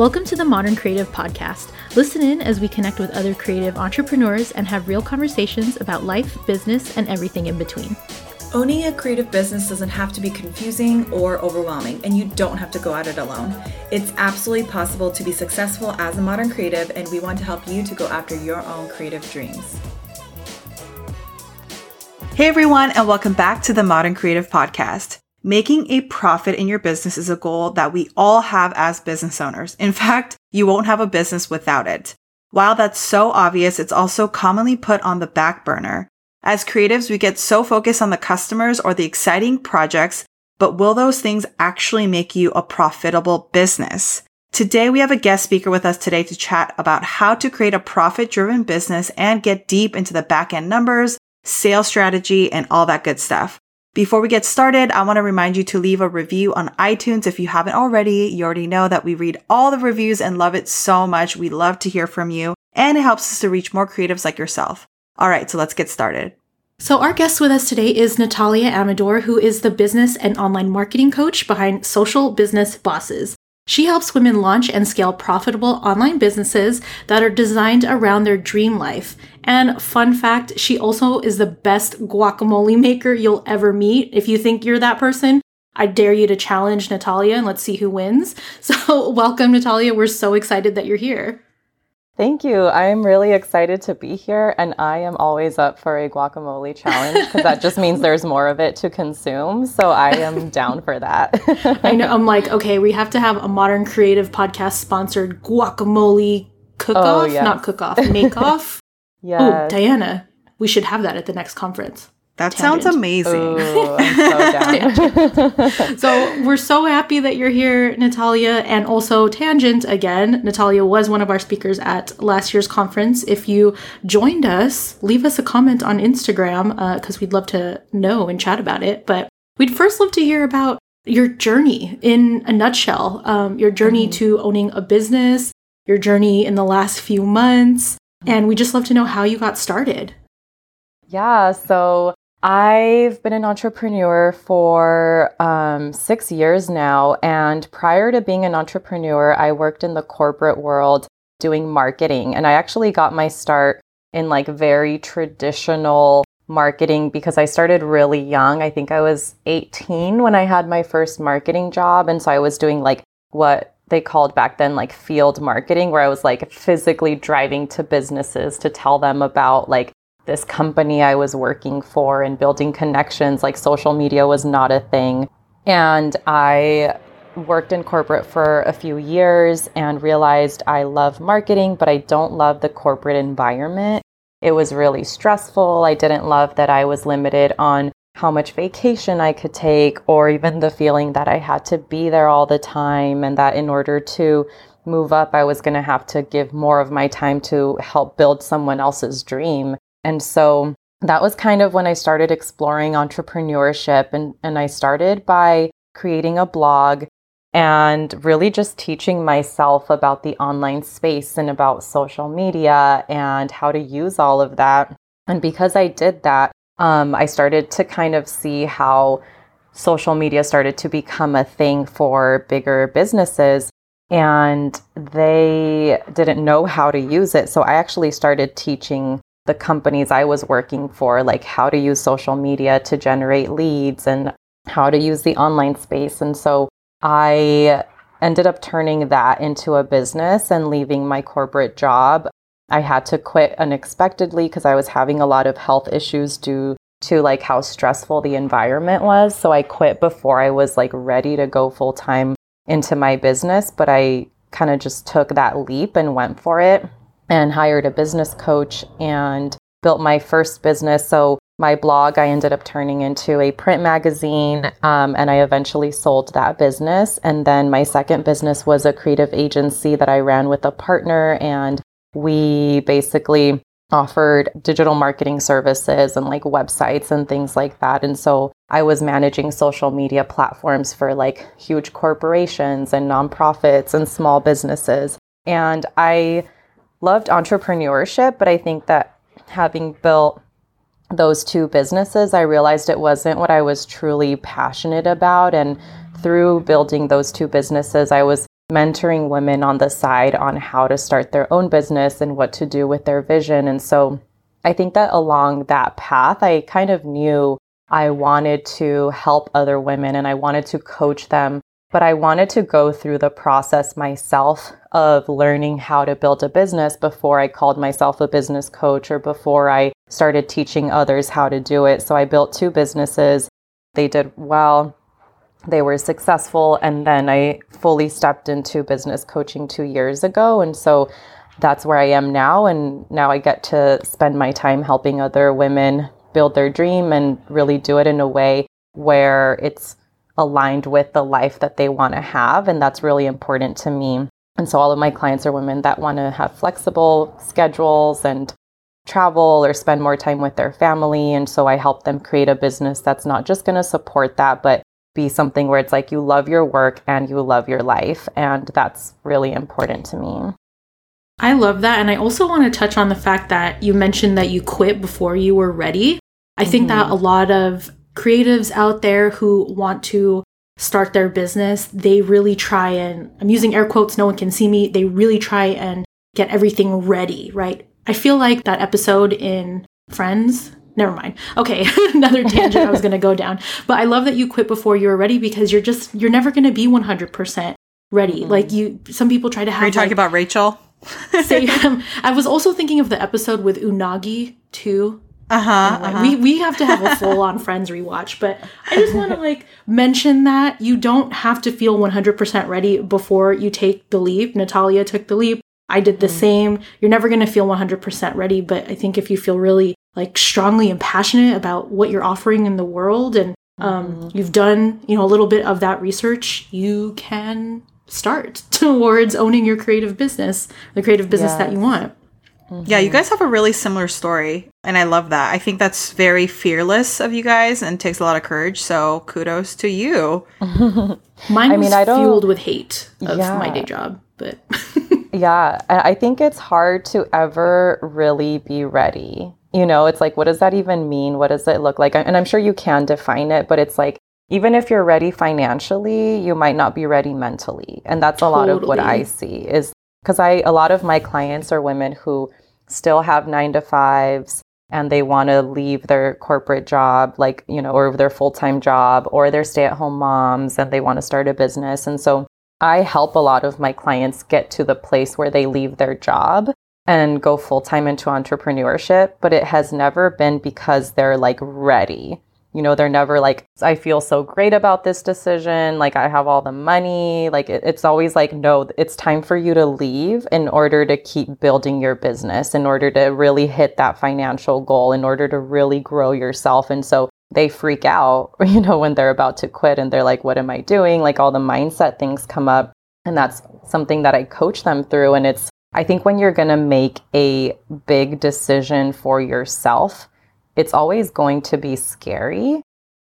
Welcome to the Modern Creative Podcast. Listen in as we connect with other creative entrepreneurs and have real conversations about life, business, and everything in between. Owning a creative business doesn't have to be confusing or overwhelming, and you don't have to go at it alone. It's absolutely possible to be successful as a modern creative, and we want to help you to go after your own creative dreams. Hey everyone, and welcome back to the Modern Creative Podcast. Making a profit in your business is a goal that we all have as business owners. In fact, you won't have a business without it. While that's so obvious, it's also commonly put on the back burner. As creatives, we get so focused on the customers or the exciting projects, but will those things actually make you a profitable business? Today, we have a guest speaker with us today to chat about how to create a profit driven business and get deep into the back end numbers, sales strategy, and all that good stuff. Before we get started, I want to remind you to leave a review on iTunes if you haven't already. You already know that we read all the reviews and love it so much. We love to hear from you and it helps us to reach more creatives like yourself. All right, so let's get started. So, our guest with us today is Natalia Amador, who is the business and online marketing coach behind Social Business Bosses. She helps women launch and scale profitable online businesses that are designed around their dream life. And fun fact, she also is the best guacamole maker you'll ever meet. If you think you're that person, I dare you to challenge Natalia and let's see who wins. So, welcome, Natalia. We're so excited that you're here. Thank you. I'm really excited to be here, and I am always up for a guacamole challenge because that just means there's more of it to consume. So I am down for that. I know. I'm like, okay, we have to have a modern creative podcast sponsored guacamole cook off, oh, yes. not cook off, make off. yeah. Oh, Dianuh, we should have that at the next conference. That Tangent. sounds amazing. Ooh, so, so we're so happy that you're here, Natalia, and also Tangent again. Natalia was one of our speakers at last year's conference. If you joined us, leave us a comment on Instagram because uh, we'd love to know and chat about it. But we'd first love to hear about your journey in a nutshell, um, your journey mm-hmm. to owning a business, your journey in the last few months, and we just love to know how you got started. Yeah, so I've been an entrepreneur for um, six years now. And prior to being an entrepreneur, I worked in the corporate world doing marketing. And I actually got my start in like very traditional marketing because I started really young. I think I was 18 when I had my first marketing job. And so I was doing like what they called back then like field marketing, where I was like physically driving to businesses to tell them about like this company I was working for and building connections. Like social media was not a thing. And I worked in corporate for a few years and realized I love marketing, but I don't love the corporate environment. It was really stressful. I didn't love that I was limited on how much vacation I could take, or even the feeling that I had to be there all the time, and that in order to move up, I was going to have to give more of my time to help build someone else's dream. And so that was kind of when I started exploring entrepreneurship. And, and I started by creating a blog and really just teaching myself about the online space and about social media and how to use all of that. And because I did that, um, I started to kind of see how social media started to become a thing for bigger businesses and they didn't know how to use it. So I actually started teaching the companies I was working for, like how to use social media to generate leads and how to use the online space. And so I ended up turning that into a business and leaving my corporate job. I had to quit unexpectedly because I was having a lot of health issues due to like how stressful the environment was. So I quit before I was like ready to go full time into my business, but I kind of just took that leap and went for it and hired a business coach and built my first business. So my blog I ended up turning into a print magazine, um, and I eventually sold that business. And then my second business was a creative agency that I ran with a partner, and we basically offered digital marketing services and like websites and things like that. And so I was managing social media platforms for like huge corporations and nonprofits and small businesses. And I loved entrepreneurship, but I think that having built those two businesses, I realized it wasn't what I was truly passionate about. And through building those two businesses, I was mentoring women on the side on how to start their own business and what to do with their vision. And so I think that along that path, I kind of knew I wanted to help other women and I wanted to coach them, but I wanted to go through the process myself of learning how to build a business before I called myself a business coach or before I started teaching others how to do it. So I built two businesses. They did well. They were successful. And then I fully stepped into business coaching two years ago. And so that's where I am now. And now I get to spend my time helping other women build their dream and really do it in a way where it's aligned with the life that they want to have. And that's really important to me. And so all of my clients are women that want to have flexible schedules and travel or spend more time with their family. And so I help them create a business that's not just going to support that, but be something where it's like you love your work and you love your life. And that's really important to me. I love that. And I also want to touch on the fact that you mentioned that you quit before you were ready. I mm-hmm. think that mm-hmm. a lot of creatives out there who want to start their business, they really try and, I'm using air quotes, no one can see me, they really try and get everything ready, right? I feel like that episode in Friends, never mind. Okay, another tangent I was going to go down. But I love that you quit before you were ready because you're just, you're never going to be 100% ready. Mm-hmm. Like you, some people try to have. Are you talking like, about Rachel? say, um, I was also thinking of the episode with Unagi too. Uh-huh, uh-huh. We we have to have a full on Friends rewatch, but I just want to like mention that you don't have to feel 100% ready before you take the leap. Natalia took the leap. I did the mm. same. You're never going to feel 100% ready, but I think if you feel really like strongly and passionate about what you're offering in the world and um, mm. you've done, you know, a little bit of that research, you can start towards owning your creative business, the creative business yes. that you want. Mm-hmm. Yeah, you guys have a really similar story, and I love that. I think that's very fearless of you guys and takes a lot of courage. So kudos to you. Mine I mean, I don't, fueled with hate of yeah. my day job, but yeah, I think it's hard to ever really be ready. You know, it's like, what does that even mean? What does it look like? And I'm sure you can define it, but it's like even if you're ready financially, you might not be ready mentally. And that's a totally. lot of what I see is because I a lot of my clients are women who still have 9 to 5s and they want to leave their corporate job like, you know, or their full-time job or they're stay-at-home moms and they want to start a business. And so I help a lot of my clients get to the place where they leave their job and go full time into entrepreneurship, but it has never been because they're like ready. You know, they're never like, I feel so great about this decision. Like, I have all the money. Like, it, it's always like, no, it's time for you to leave in order to keep building your business, in order to really hit that financial goal, in order to really grow yourself. And so they freak out, you know, when they're about to quit and they're like, what am I doing? Like, all the mindset things come up. And that's something that I coach them through. And it's, I think when you're going to make a big decision for yourself, it's always going to be scary,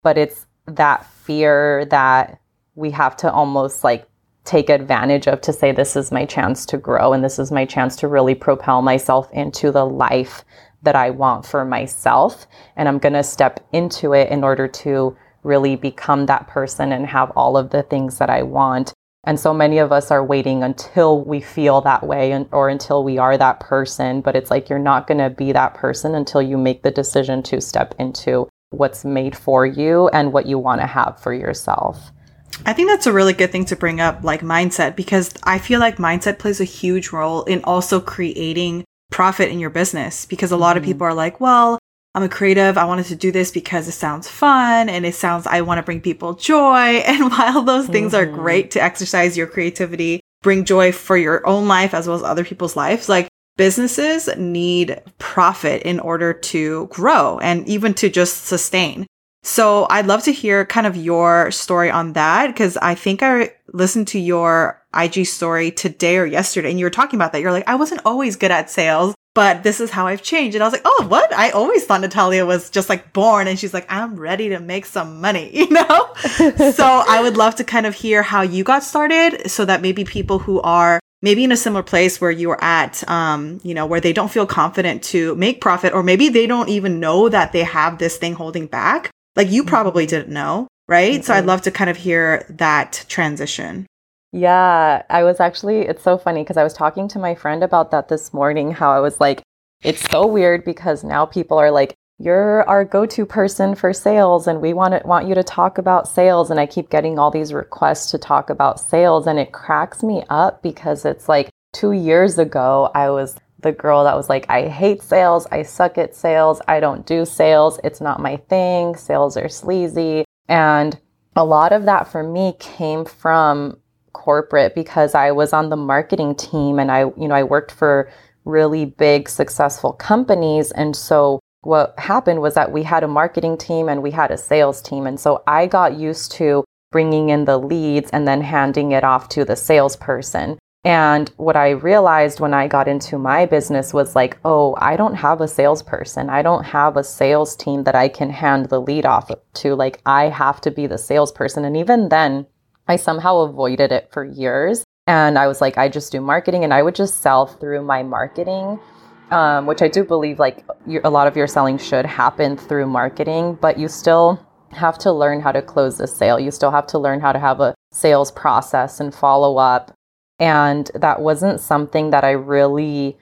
but it's that fear that we have to almost like take advantage of to say, this is my chance to grow and this is my chance to really propel myself into the life that I want for myself. And I'm going to step into it in order to really become that person and have all of the things that I want. And so many of us are waiting until we feel that way and, or until we are that person. But it's like you're not going to be that person until you make the decision to step into what's made for you and what you want to have for yourself. I think that's a really good thing to bring up, like mindset, because I feel like mindset plays a huge role in also creating profit in your business. Because a lot mm-hmm. of people are like, well, I'm a creative. I wanted to do this because it sounds fun and it sounds, I want to bring people joy. And while those things mm-hmm. are great to exercise your creativity, bring joy for your own life as well as other people's lives, like businesses need profit in order to grow and even to just sustain. So I'd love to hear kind of your story on that because I think I listened to your IG story today or yesterday and you were talking about that. You're like, I wasn't always good at sales but this is how I've changed. And I was like, oh, what? I always thought Natalia was just like born and she's like, I'm ready to make some money, you know? so I would love to kind of hear how you got started so that maybe people who are maybe in a similar place where you are at, um, you know, where they don't feel confident to make profit, or maybe they don't even know that they have this thing holding back. Like you probably mm-hmm. didn't know, right? Mm-hmm. So I'd mm-hmm. love to kind of hear that transition. Yeah, I was actually, it's so funny because I was talking to my friend about that this morning. How I was like, it's so weird because now people are like, you're our go-to person for sales and we want to want you to talk about sales and I keep getting all these requests to talk about sales and it cracks me up because it's like 2 years ago I was the girl that was like I hate sales, I suck at sales, I don't do sales, it's not my thing, sales are sleazy. And a lot of that for me came from corporate because I was on the marketing team and I you know I worked for really big successful companies and so what happened was that we had a marketing team and we had a sales team. And so I got used to bringing in the leads and then handing it off to the salesperson. And what I realized when I got into my business was like, oh, I don't have a salesperson. I don't have a sales team that I can hand the lead off to. Like, I have to be the salesperson. And even then, I somehow avoided it for years. And I was like, I just do marketing and I would just sell through my marketing um, which I do believe like a lot of your selling should happen through marketing, but you still have to learn how to close the sale. You still have to learn how to have a sales process and follow up. And that wasn't something that I really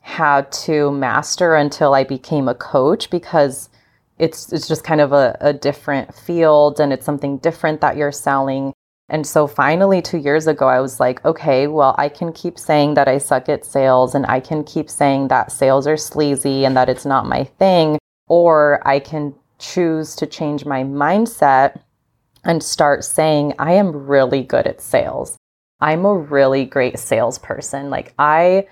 had to master until I became a coach because it's it's just kind of a, a different field and it's something different that you're selling. And so finally, two years ago, I was like, okay, well, I can keep saying that I suck at sales and I can keep saying that sales are sleazy and that it's not my thing. Or I can choose to change my mindset and start saying, I am really good at sales. I'm a really great salesperson. Like, I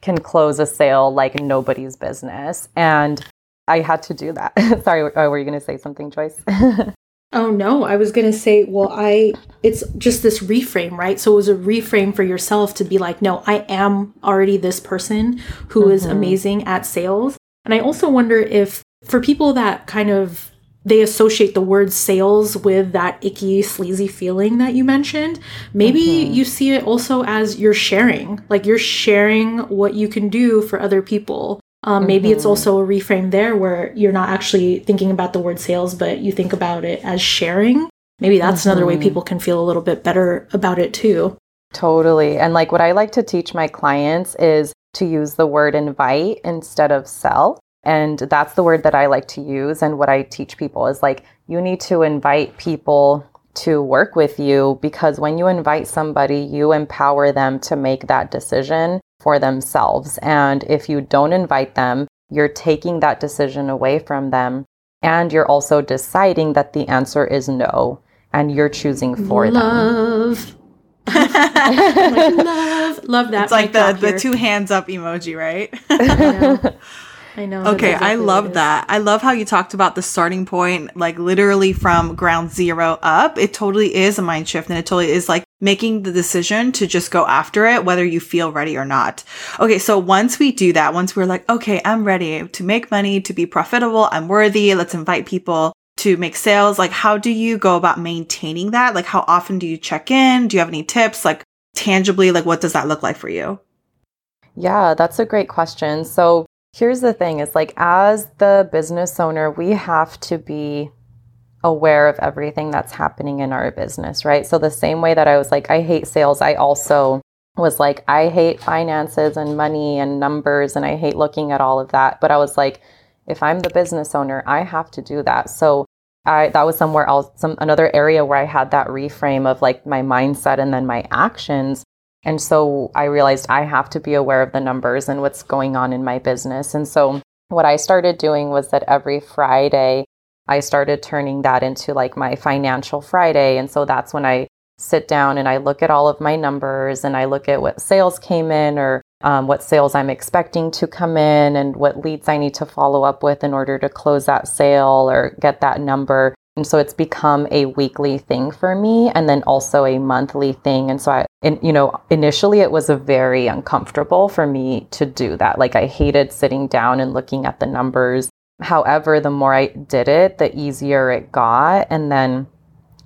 can close a sale like nobody's business. And I had to do that. Sorry, oh, were you going to say something, Joyce? Oh no, I was going to say, well, I it's just this reframe, right? So it was a reframe for yourself to be like, no, I am already this person who mm-hmm. is amazing at sales. And I also wonder if for people that kind of they associate the word sales with that icky, sleazy feeling that you mentioned. Maybe mm-hmm. you see it also as you're sharing, like you're sharing what you can do for other people. Um, maybe mm-hmm. it's also a reframe there where you're not actually thinking about the word sales, but you think about it as sharing. Maybe that's mm-hmm. another way mm-hmm. people can feel a little bit better about it too. Totally. And like what I like to teach my clients is to use the word invite instead of sell. And that's the word that I like to use. And what I teach people is like, you need to invite people to work with you because when you invite somebody, you empower them to make that decision for themselves. And if you don't invite them, you're taking that decision away from them. And you're also deciding that the answer is no. And you're choosing for love. them. like, love. Love that. It's like the, the two hands up emoji, right? I know. Okay, exactly I love that. I love how you talked about the starting point, like literally from ground zero up. It totally is a mind shift and it totally is like making the decision to just go after it, whether you feel ready or not. Okay, so once we do that, once we're like, okay, I'm ready to make money, to be profitable, I'm worthy, let's invite people to make sales. Like, how do you go about maintaining that? Like, how often do you check in? Do you have any tips? Like, tangibly, like, what does that look like for you? Yeah, that's a great question. So, here's the thing is like, as the business owner, we have to be aware of everything that's happening in our business, right? So, the same way that I was like, I hate sales, I also was like, I hate finances and money and numbers, and I hate looking at all of that. But I was like, if I'm the business owner, I have to do that. So, I that was somewhere else, some another area where I had that reframe of like my mindset and then my actions. And so I realized I have to be aware of the numbers and what's going on in my business. And so what I started doing was that every Friday I started turning that into like my financial Friday. And so that's when I sit down and I look at all of my numbers and I look at what sales came in or um, what sales I'm expecting to come in and what leads I need to follow up with in order to close that sale or get that number. And so it's become a weekly thing for me and then also a monthly thing. And so I, and, you know, initially it was a very uncomfortable for me to do that. Like I hated sitting down and looking at the numbers However, the more I did it, the easier it got. And then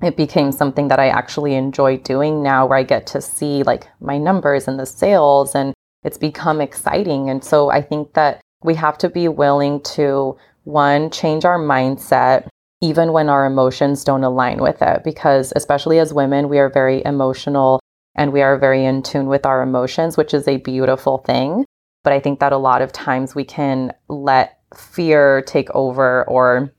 it became something that I actually enjoy doing now where I get to see like my numbers and the sales and it's become exciting. And so I think that we have to be willing to one, change our mindset even when our emotions don't align with it because especially as women we are very emotional and we are very in tune with our emotions, which is a beautiful thing. But I think that a lot of times we can let fear take over, or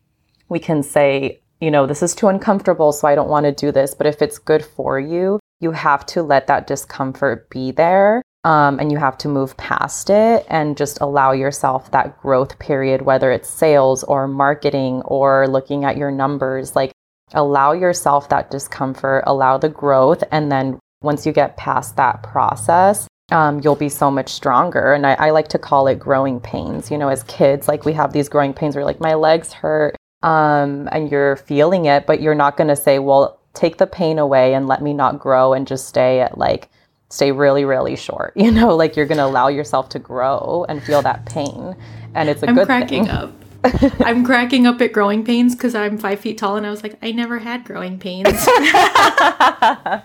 we can say, you know, this is too uncomfortable, so I don't want to do this. But if it's good for you, you have to let that discomfort be there um, and you have to move past it and just allow yourself that growth period, whether it's sales or marketing or looking at your numbers. Like, allow yourself that discomfort, allow the growth. And then once you get past that process, um, you'll be so much stronger. And I, I, like to call it growing pains. You know, as kids, like we have these growing pains where like my legs hurt um, and you're feeling it, but you're not going to say, well, take the pain away and let me not grow and just stay at like stay really really short you know like you're going to allow yourself to grow and feel that pain and it's a I'm good cracking thing. up I'm cracking up at growing pains because I'm five feet tall and I was like, I never had growing pains. I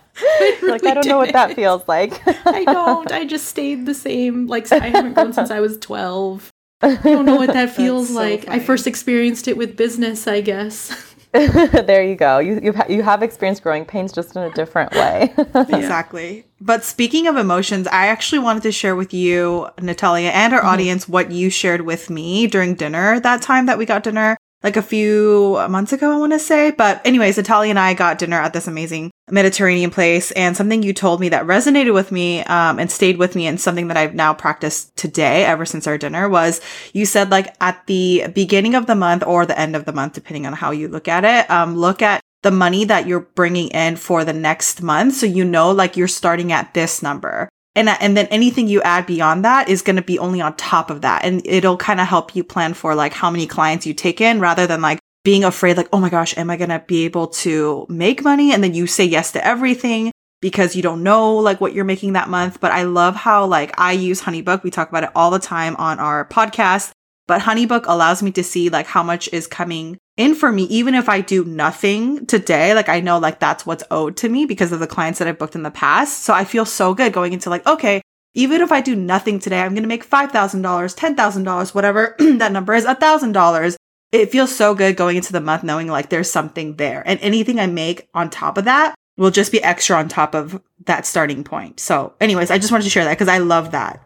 really like, I don't didn't. know what that feels like. I don't. I just stayed the same. Like, I haven't grown since I was 12. I don't know what that feels so like. Funny. I first experienced it with business, I guess. there you go. You you've, you have experienced growing pains just in a different way. exactly. But speaking of emotions, I actually wanted to share with you, Natalia, and our mm-hmm. audience what you shared with me during dinner that time that we got dinner like a few months ago, I want to say. But anyways, Natalia and I got dinner at this amazing Mediterranean place and something you told me that resonated with me um, and stayed with me and something that I've now practiced today ever since our dinner was you said like at the beginning of the month or the end of the month, depending on how you look at it, um, look at the money that you're bringing in for the next month. So you know, like you're starting at this number. And, and then anything you add beyond that is going to be only on top of that. And it'll kind of help you plan for like how many clients you take in rather than like being afraid, like, oh my gosh, am I going to be able to make money? And then you say yes to everything because you don't know like what you're making that month. But I love how like I use Honeybook. We talk about it all the time on our podcast, but Honeybook allows me to see like how much is coming in for me, even if I do nothing today, like I know like that's what's owed to me because of the clients that I've booked in the past. So I feel so good going into like, okay, even if I do nothing today, I'm going to make $5,000, $10,000, whatever that number is, $1,000. It feels so good going into the month knowing like there's something there. And anything I make on top of that will just be extra on top of that starting point. So, anyways, I just wanted to share that because I love that.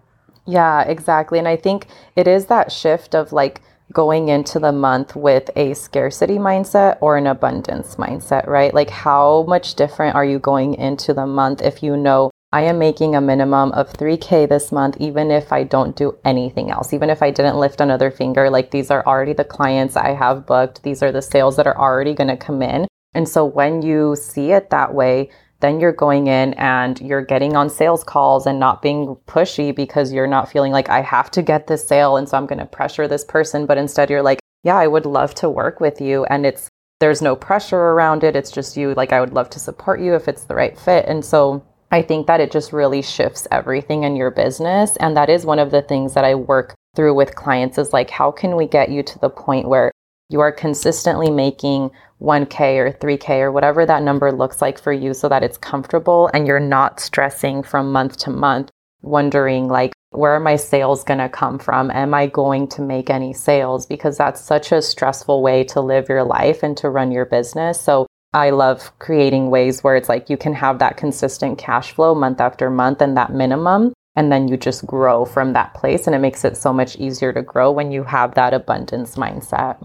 Yeah, exactly. And I think it is that shift of like, going into the month with a scarcity mindset or an abundance mindset, right? Like, how much different are you going into the month if you know I am making a minimum of 3K this month, even if I don't do anything else, even if I didn't lift another finger? Like, these are already the clients I have booked, these are the sales that are already going to come in. And so, when you see it that way, then you're going in and you're getting on sales calls and not being pushy because you're not feeling like I have to get this sale and so I'm going to pressure this person. But instead you're like yeah I would love to work with you and it's there's no pressure around it. It's just you like I would love to support you if it's the right fit. And so I think that it just really shifts everything in your business. And that is one of the things that I work through with clients is like how can we get you to the point where you are consistently making 1K or 3K or whatever that number looks like for you so that it's comfortable and you're not stressing from month to month, wondering like, where are my sales going to come from? Am I going to make any sales? Because that's such a stressful way to live your life and to run your business. So I love creating ways where it's like you can have that consistent cash flow month after month and that minimum. And then you just grow from that place. And it makes it so much easier to grow when you have that abundance mindset.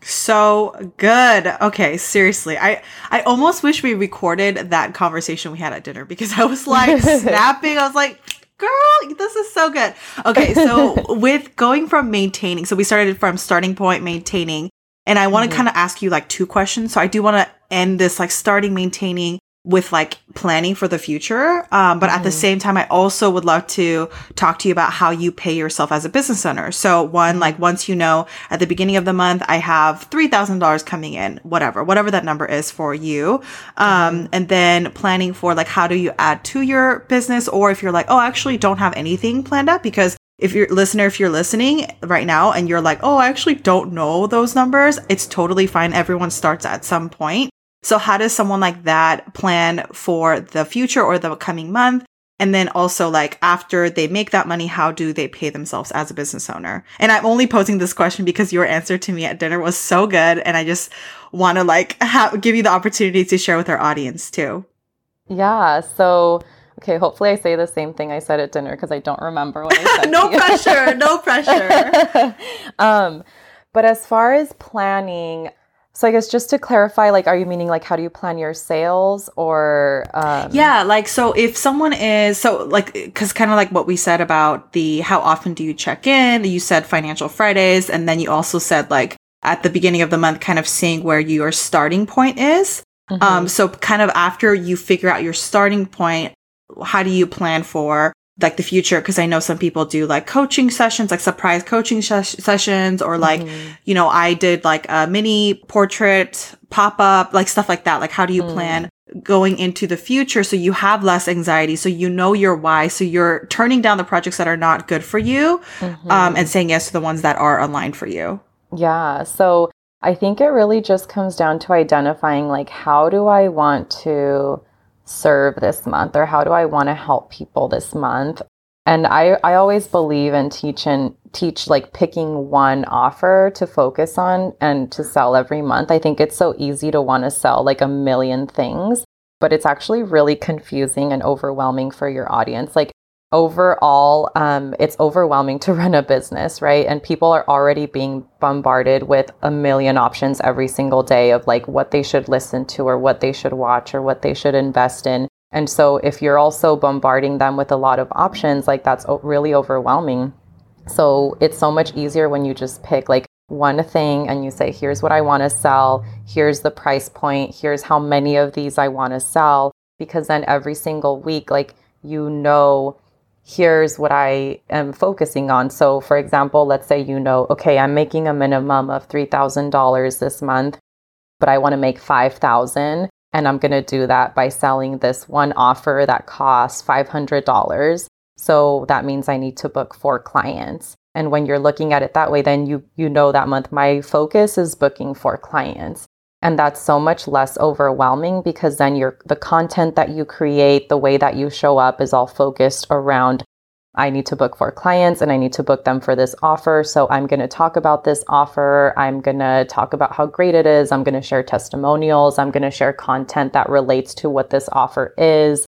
So good. Okay, seriously. I I almost wish we recorded that conversation we had at dinner because I was like snapping. I was like, "Girl, this is so good." Okay, so with going from maintaining, so we started from starting point maintaining, and I want to mm-hmm. kind of ask you like two questions. So I do want to end this like starting maintaining with like planning for the future. Um, but mm. at the mm-hmm. same time, I also would love to talk to you about how you pay yourself as a business owner. So one, like once you know at the beginning of the month, I have $3,000 coming in, whatever, whatever that number is for you. Um, and then planning for like, how do you add to your business? Or if you're like, oh, I actually don't have anything planned up because if you're listener, if you're listening right now and you're like, oh, I actually don't know those numbers, it's totally fine. Everyone starts at some point. So how does someone like that plan for the future or the coming month? And then also like after they make that money, how do they pay themselves as a business owner? And I'm only posing this question because your answer to me at dinner was so good. And I just want to like ha- give you the opportunity to share with our audience too. Yeah. So Okay, hopefully I say the same thing I said at dinner because I don't remember what I said. no pressure, no pressure. um, but as far as planning, so I guess just to clarify, like, are you meaning like how do you plan your sales or? Um... Yeah, like so if someone is so like because kind of like what we said about the how often do you check in? You said financial Fridays, and then you also said like at the beginning of the month, kind of seeing where your starting point is. Mm-hmm. Um, so kind of after you figure out your starting point, how do you plan for like the future because i know some people do like coaching sessions like surprise coaching sh- sessions or like mm-hmm. you know i did like a mini portrait pop-up like stuff like that like how do you mm. plan going into the future so you have less anxiety so you know your why so you're turning down the projects that are not good for you mm-hmm. um, and saying yes to the ones that are aligned for you yeah so i think it really just comes down to identifying like how do i want to serve this month or how do I want to help people this month? And I, I always believe in teach and teach like picking one offer to focus on and to sell every month. I think it's so easy to want to sell like a million things, but it's actually really confusing and overwhelming for your audience. Like overall, um, it's overwhelming to run a business, right? And people are already being bombarded with a million options every single day of like what they should listen to or what they should watch or what they should invest in. And so if you're also bombarding them with a lot of options, like that's really overwhelming. So it's so much easier when you just pick like one thing and you say, here's what I want to sell, here's the price point, here's how many of these I want to sell. Because then every single week, like you know here's what I am focusing on. So, for example, let's say you know, okay, I'm making a minimum of $3,000 this month, but I want to make 5,000 and I'm going to do that by selling this one offer that costs $500. So that means I need to book four clients. And when you're looking at it that way, then you you know that month my focus is booking four clients and that's so much less overwhelming because then your the content that you create the way that you show up is all focused around I need to book four clients and I need to book them for this offer. So I'm going to talk about this offer. I'm going to talk about how great it is. I'm going to share testimonials. I'm going to share content that relates to what this offer is.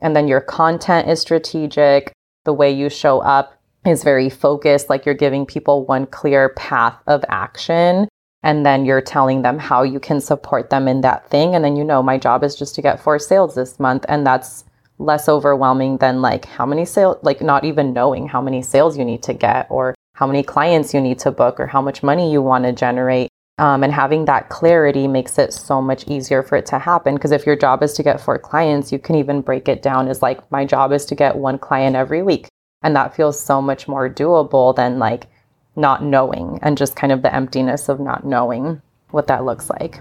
And then your content is strategic. The way you show up is very focused, like you're giving people one clear path of action and then you're telling them how you can support them in that thing. And then you know my job is just to get four sales this month. And that's less overwhelming than like how many sales like not even knowing how many sales you need to get or how many clients you need to book or how much money you want to generate. Um, and having that clarity makes it so much easier for it to happen. Because if your job is to get four clients you can even break it down as like my job is to get one client every week. And that feels so much more doable than like not knowing and just kind of the emptiness of not knowing what that looks like.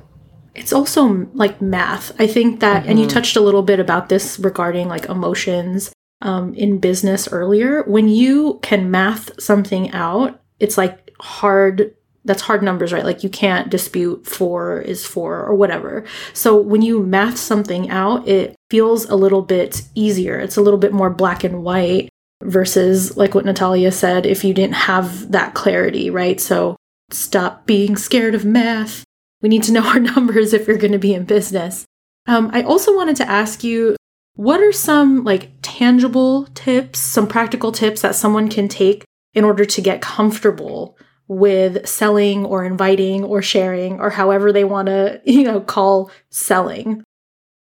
It's also like math. I think that, mm-hmm. and you mm-hmm. touched a little bit about this regarding like emotions um, in business earlier. When you can math something out, it's like hard that's hard numbers, right? Like you can't dispute four is four or whatever. So when you math something out, it feels a little bit easier. It's a little bit more black and white versus like what Natalia said, if you didn't have that clarity, right? So stop being scared of math. We need to know our numbers if you're going to be in business. Um, I also wanted to ask you what are some like tangible tips, some practical tips that someone can take in order to get comfortable with selling or inviting or sharing or however they want to, you know, call selling?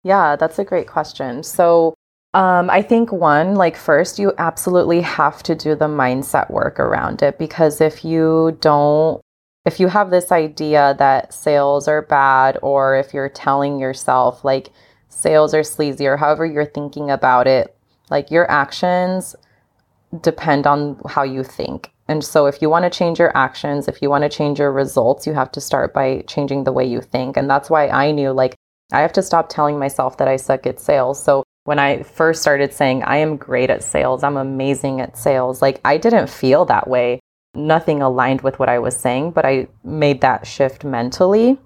Yeah, that's a great question. So, um, I think one, like first, you absolutely have to do the mindset work around it because if you don't, if you have this idea that sales are bad, or if you're telling yourself like sales are sleazy, or however you're thinking about it, like your actions depend on how you think. And so, if you want to change your actions, if you want to change your results, you have to start by changing the way you think. And that's why I knew like I have to stop telling myself that I suck at sales. So, when I first started saying, I am great at sales, I'm amazing at sales, like I didn't feel that way. Nothing aligned with what I was saying, but I made that shift mentally.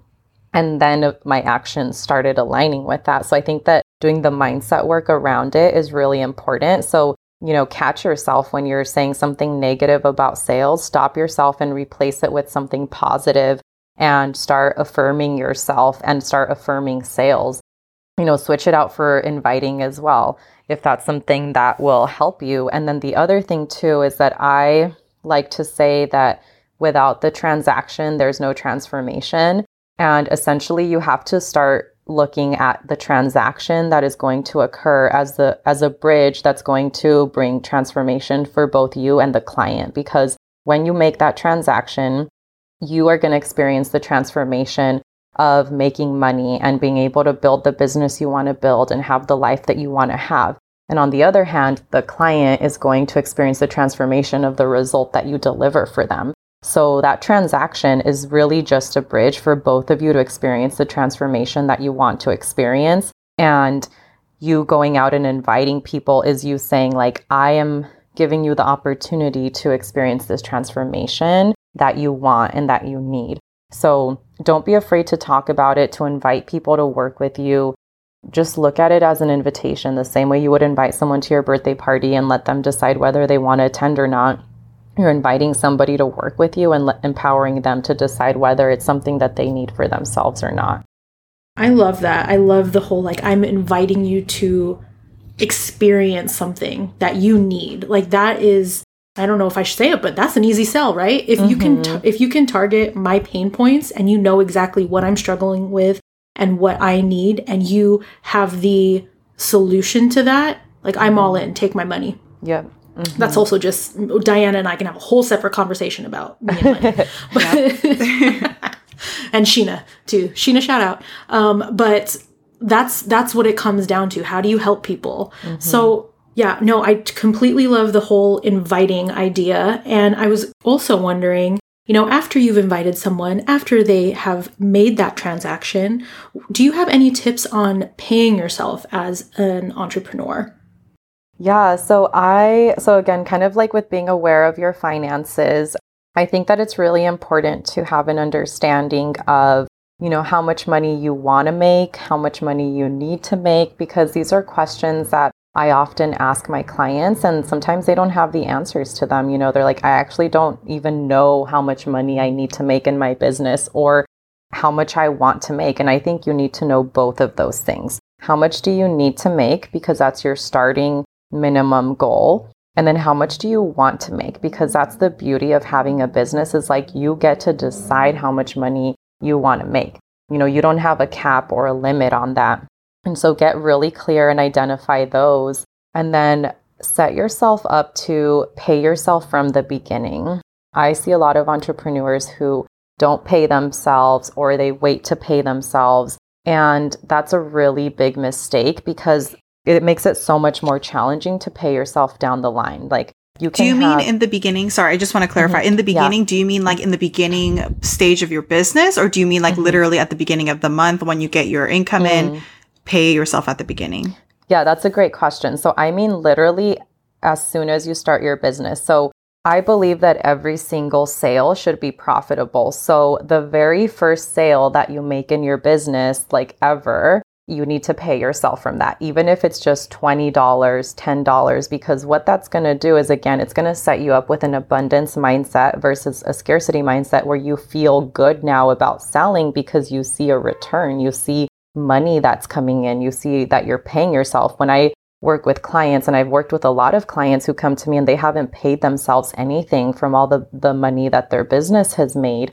And then my actions started aligning with that. So I think that doing the mindset work around it is really important. So, you know, catch yourself when you're saying something negative about sales, stop yourself and replace it with something positive and start affirming yourself and start affirming sales you know, switch it out for inviting as well, if that's something that will help you. And then the other thing too is that I like to say that without the transaction, there's no transformation. And essentially, you have to start looking at the transaction that is going to occur as the as a bridge that's going to bring transformation for both you and the client because when you make that transaction you are going to experience the transformation of making money and being able to build the business you want to build and have the life that you want to have and on the other hand the client is going to experience the transformation of the result that you deliver for them so that transaction is really just a bridge for both of you to experience the transformation that you want to experience. And you going out and inviting people is you saying, like, I am giving you the opportunity to experience this transformation that you want and that you need. So don't be afraid to talk about it, to invite people to work with you. Just look at it as an invitation, the same way you would invite someone to your birthday party and let them decide whether they want to attend or not you're inviting somebody to work with you and empowering them to decide whether it's something that they need for themselves or not. I love that. I love the whole like I'm inviting you to experience something that you need. Like that is I don't know if I should say it, but that's an easy sell, right? If mm-hmm. you can mm-hmm. t- if you can target my pain points and you know exactly what I'm struggling with and what I need and you have the solution to that, like I'm all in, take my money. Yep. Mm-hmm. That's also just Dianuh and I can have a whole separate conversation about me and money. and Sheena too. Sheena shout out. Um, but that's that's what it comes down to. How do you help people? Mm-hmm. So yeah, no, I completely love the whole inviting idea. And I was also wondering, you know, after you've invited someone, after they have made that transaction, do you have any tips on paying yourself as an entrepreneur? Yeah, so I, so again, kind of like with being aware of your finances, I think that it's really important to have an understanding of, you know, how much money you want to make, how much money you need to make, because these are questions that I often ask my clients, and sometimes they don't have the answers to them. You know, they're like, I actually don't even know how much money I need to make in my business or how much I want to make. And I think you need to know both of those things. How much do you need to make? Because that's your starting minimum goal and then how much do you want to make because that's the beauty of having a business is like you get to decide how much money you want to make you know you don't have a cap or a limit on that and so get really clear and identify those and then set yourself up to pay yourself from the beginning i see a lot of entrepreneurs who don't pay themselves or they wait to pay themselves and that's a really big mistake because it makes it so much more challenging to pay yourself down the line. Like you can do you have, mean in the beginning? Sorry, I just want to clarify. Mm-hmm, in the beginning, yeah. do you mean like in the beginning stage of your business, or do you mean like mm-hmm. literally at the beginning of the month when you get your income mm-hmm. in, pay yourself at the beginning? Yeah, that's a great question. So I mean literally as soon as you start your business. So I believe that every single sale should be profitable. So the very first sale that you make in your business, like ever, you need to pay yourself from that, even if it's just $20, $10, because what that's going to do is, again, it's going to set you up with an abundance mindset versus a scarcity mindset where you feel good now about selling because you see a return. You see money that's coming in. You see that you're paying yourself. When I work with clients, and I've worked with a lot of clients who come to me and they haven't paid themselves anything from all the, the money that their business has made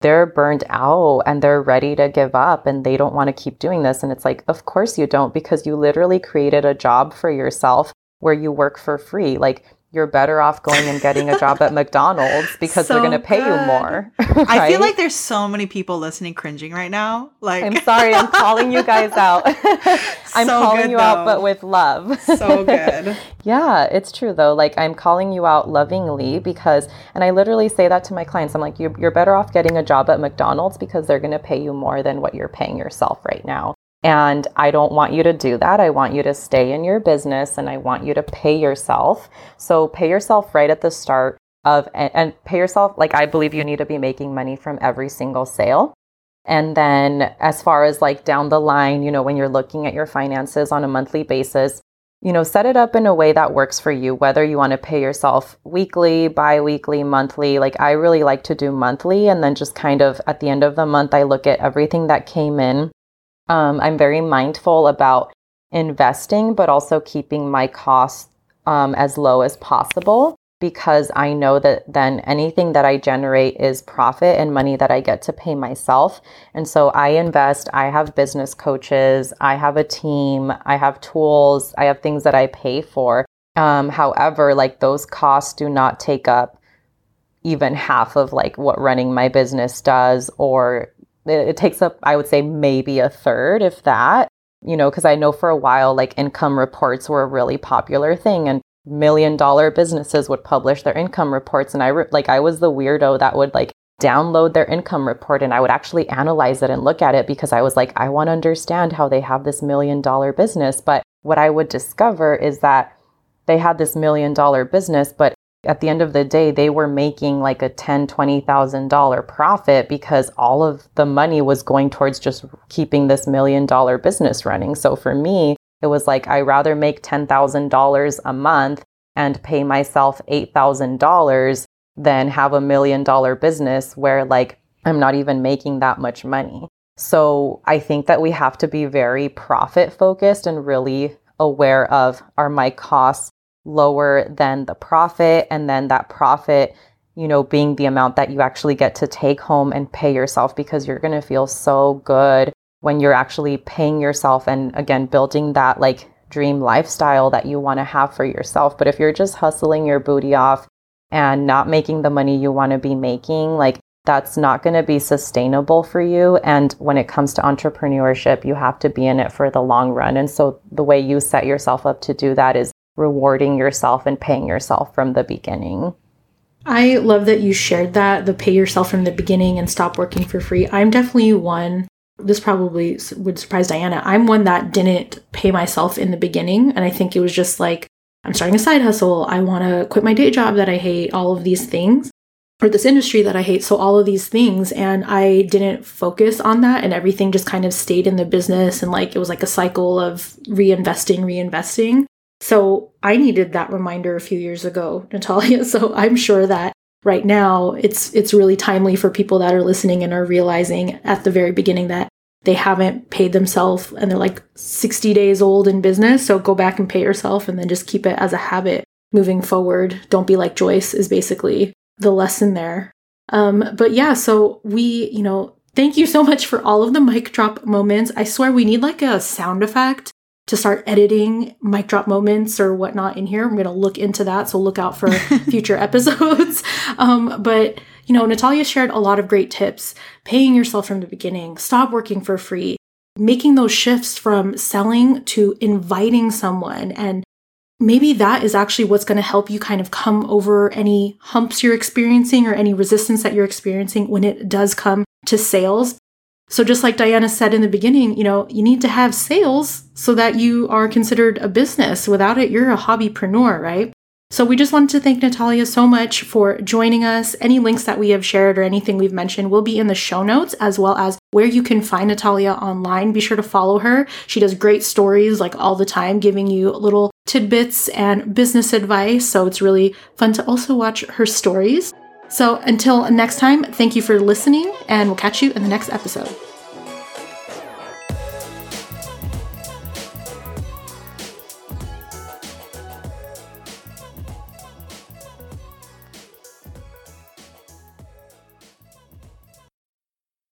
they're burned out and they're ready to give up and they don't want to keep doing this. And it's like, of course you don't, because you literally created a job for yourself where you work for free. Like you're better off going and getting a job at McDonald's because so they're going to pay good. you more. Right? I feel like there's so many people listening cringing right now. Like I'm sorry, I'm calling you guys out. I'm so calling good, you though. out but with love. so good. yeah, it's true though. Like I'm calling you out lovingly because and I literally say that to my clients. I'm like you're, you're better off getting a job at McDonald's because they're going to pay you more than what you're paying yourself right now. And I don't want you to do that. I want you to stay in your business and I want you to pay yourself. So pay yourself right at the start of, and, and pay yourself, like I believe you need to be making money from every single sale. And then as far as like down the line, you know, when you're looking at your finances on a monthly basis, you know, set it up in a way that works for you, whether you want to pay yourself weekly, bi weekly, monthly. Like, I really like to do monthly. And then just kind of at the end of the month, I look at everything that came in Um, I'm very mindful about investing, but also keeping my costs um, as low as possible because I know that then anything that I generate is profit and money that I get to pay myself. And so I invest, I have business coaches, I have a team, I have tools, I have things that I pay for. Um, however, like those costs do not take up even half of like what running my business does, or it, it takes up, I would say, maybe a third, if that you know, because I know for a while, like income reports were a really popular thing. And million dollar businesses would publish their income reports and I re- like I was the weirdo that would like download their income report and I would actually analyze it and look at it because I was like I want to understand how they have this million dollar business but what I would discover is that they had this million dollar business but at the end of the day they were making like a ten twenty thousand dollar profit because all of the money was going towards just keeping this million dollar business running so for me it was like, I rather make $10,000 a month and pay myself $8,000 than have a million dollar business where like I'm not even making that much money. So I think that we have to be very profit focused and really aware of are my costs lower than the profit and then that profit you know being the amount that you actually get to take home and pay yourself because you're going to feel so good when you're actually paying yourself and again building that like dream lifestyle that you want to have for yourself. But if you're just hustling your booty off and not making the money you want to be making, like that's not going to be sustainable for you. And when it comes to entrepreneurship, you have to be in it for the long run. And so the way you set yourself up to do that is rewarding yourself and paying yourself from the beginning. I love that you shared that the pay yourself from the beginning and stop working for free. I'm definitely one this probably would surprise Dianuh. I'm one that didn't pay myself in the beginning. And I think it was just like, I'm starting a side hustle. I want to quit my day job that I hate, all of these things, or this industry that I hate. So, all of these things. And I didn't focus on that. And everything just kind of stayed in the business. And like it was like a cycle of reinvesting, reinvesting. So, I needed that reminder a few years ago, Natalia. So, I'm sure that right now it's it's really timely for people that are listening and are realizing at the very beginning that they haven't paid themselves and they're like 60 days old in business. So go back and pay yourself and then just keep it as a habit moving forward. Don't be like joyce is basically the lesson there. Um, but yeah so we you know thank you so much for all of the mic drop moments. I swear we need like a sound effect to start editing mic drop moments or whatnot in here. I'm going to look into that. So look out for future episodes. Um, but, you know, Natalia shared a lot of great tips paying yourself from the beginning, stop working for free, making those shifts from selling to inviting someone. And maybe that is actually what's going to help you kind of come over any humps you're experiencing or any resistance that you're experiencing when it does come to sales so just like Dianuh said in the beginning, you know, you need to have sales so that you are considered a business. Without it, you're a hobbypreneur, right? So we just wanted to thank Natalia so much for joining us. Any links that we have shared or anything we've mentioned will be in the show notes, as well as where you can find Natalia online. Be sure to follow her. She does great stories like all the time, giving you little tidbits and business advice. So it's really fun to also watch her stories. So until next time, thank you for listening, and we'll catch you in the next episode.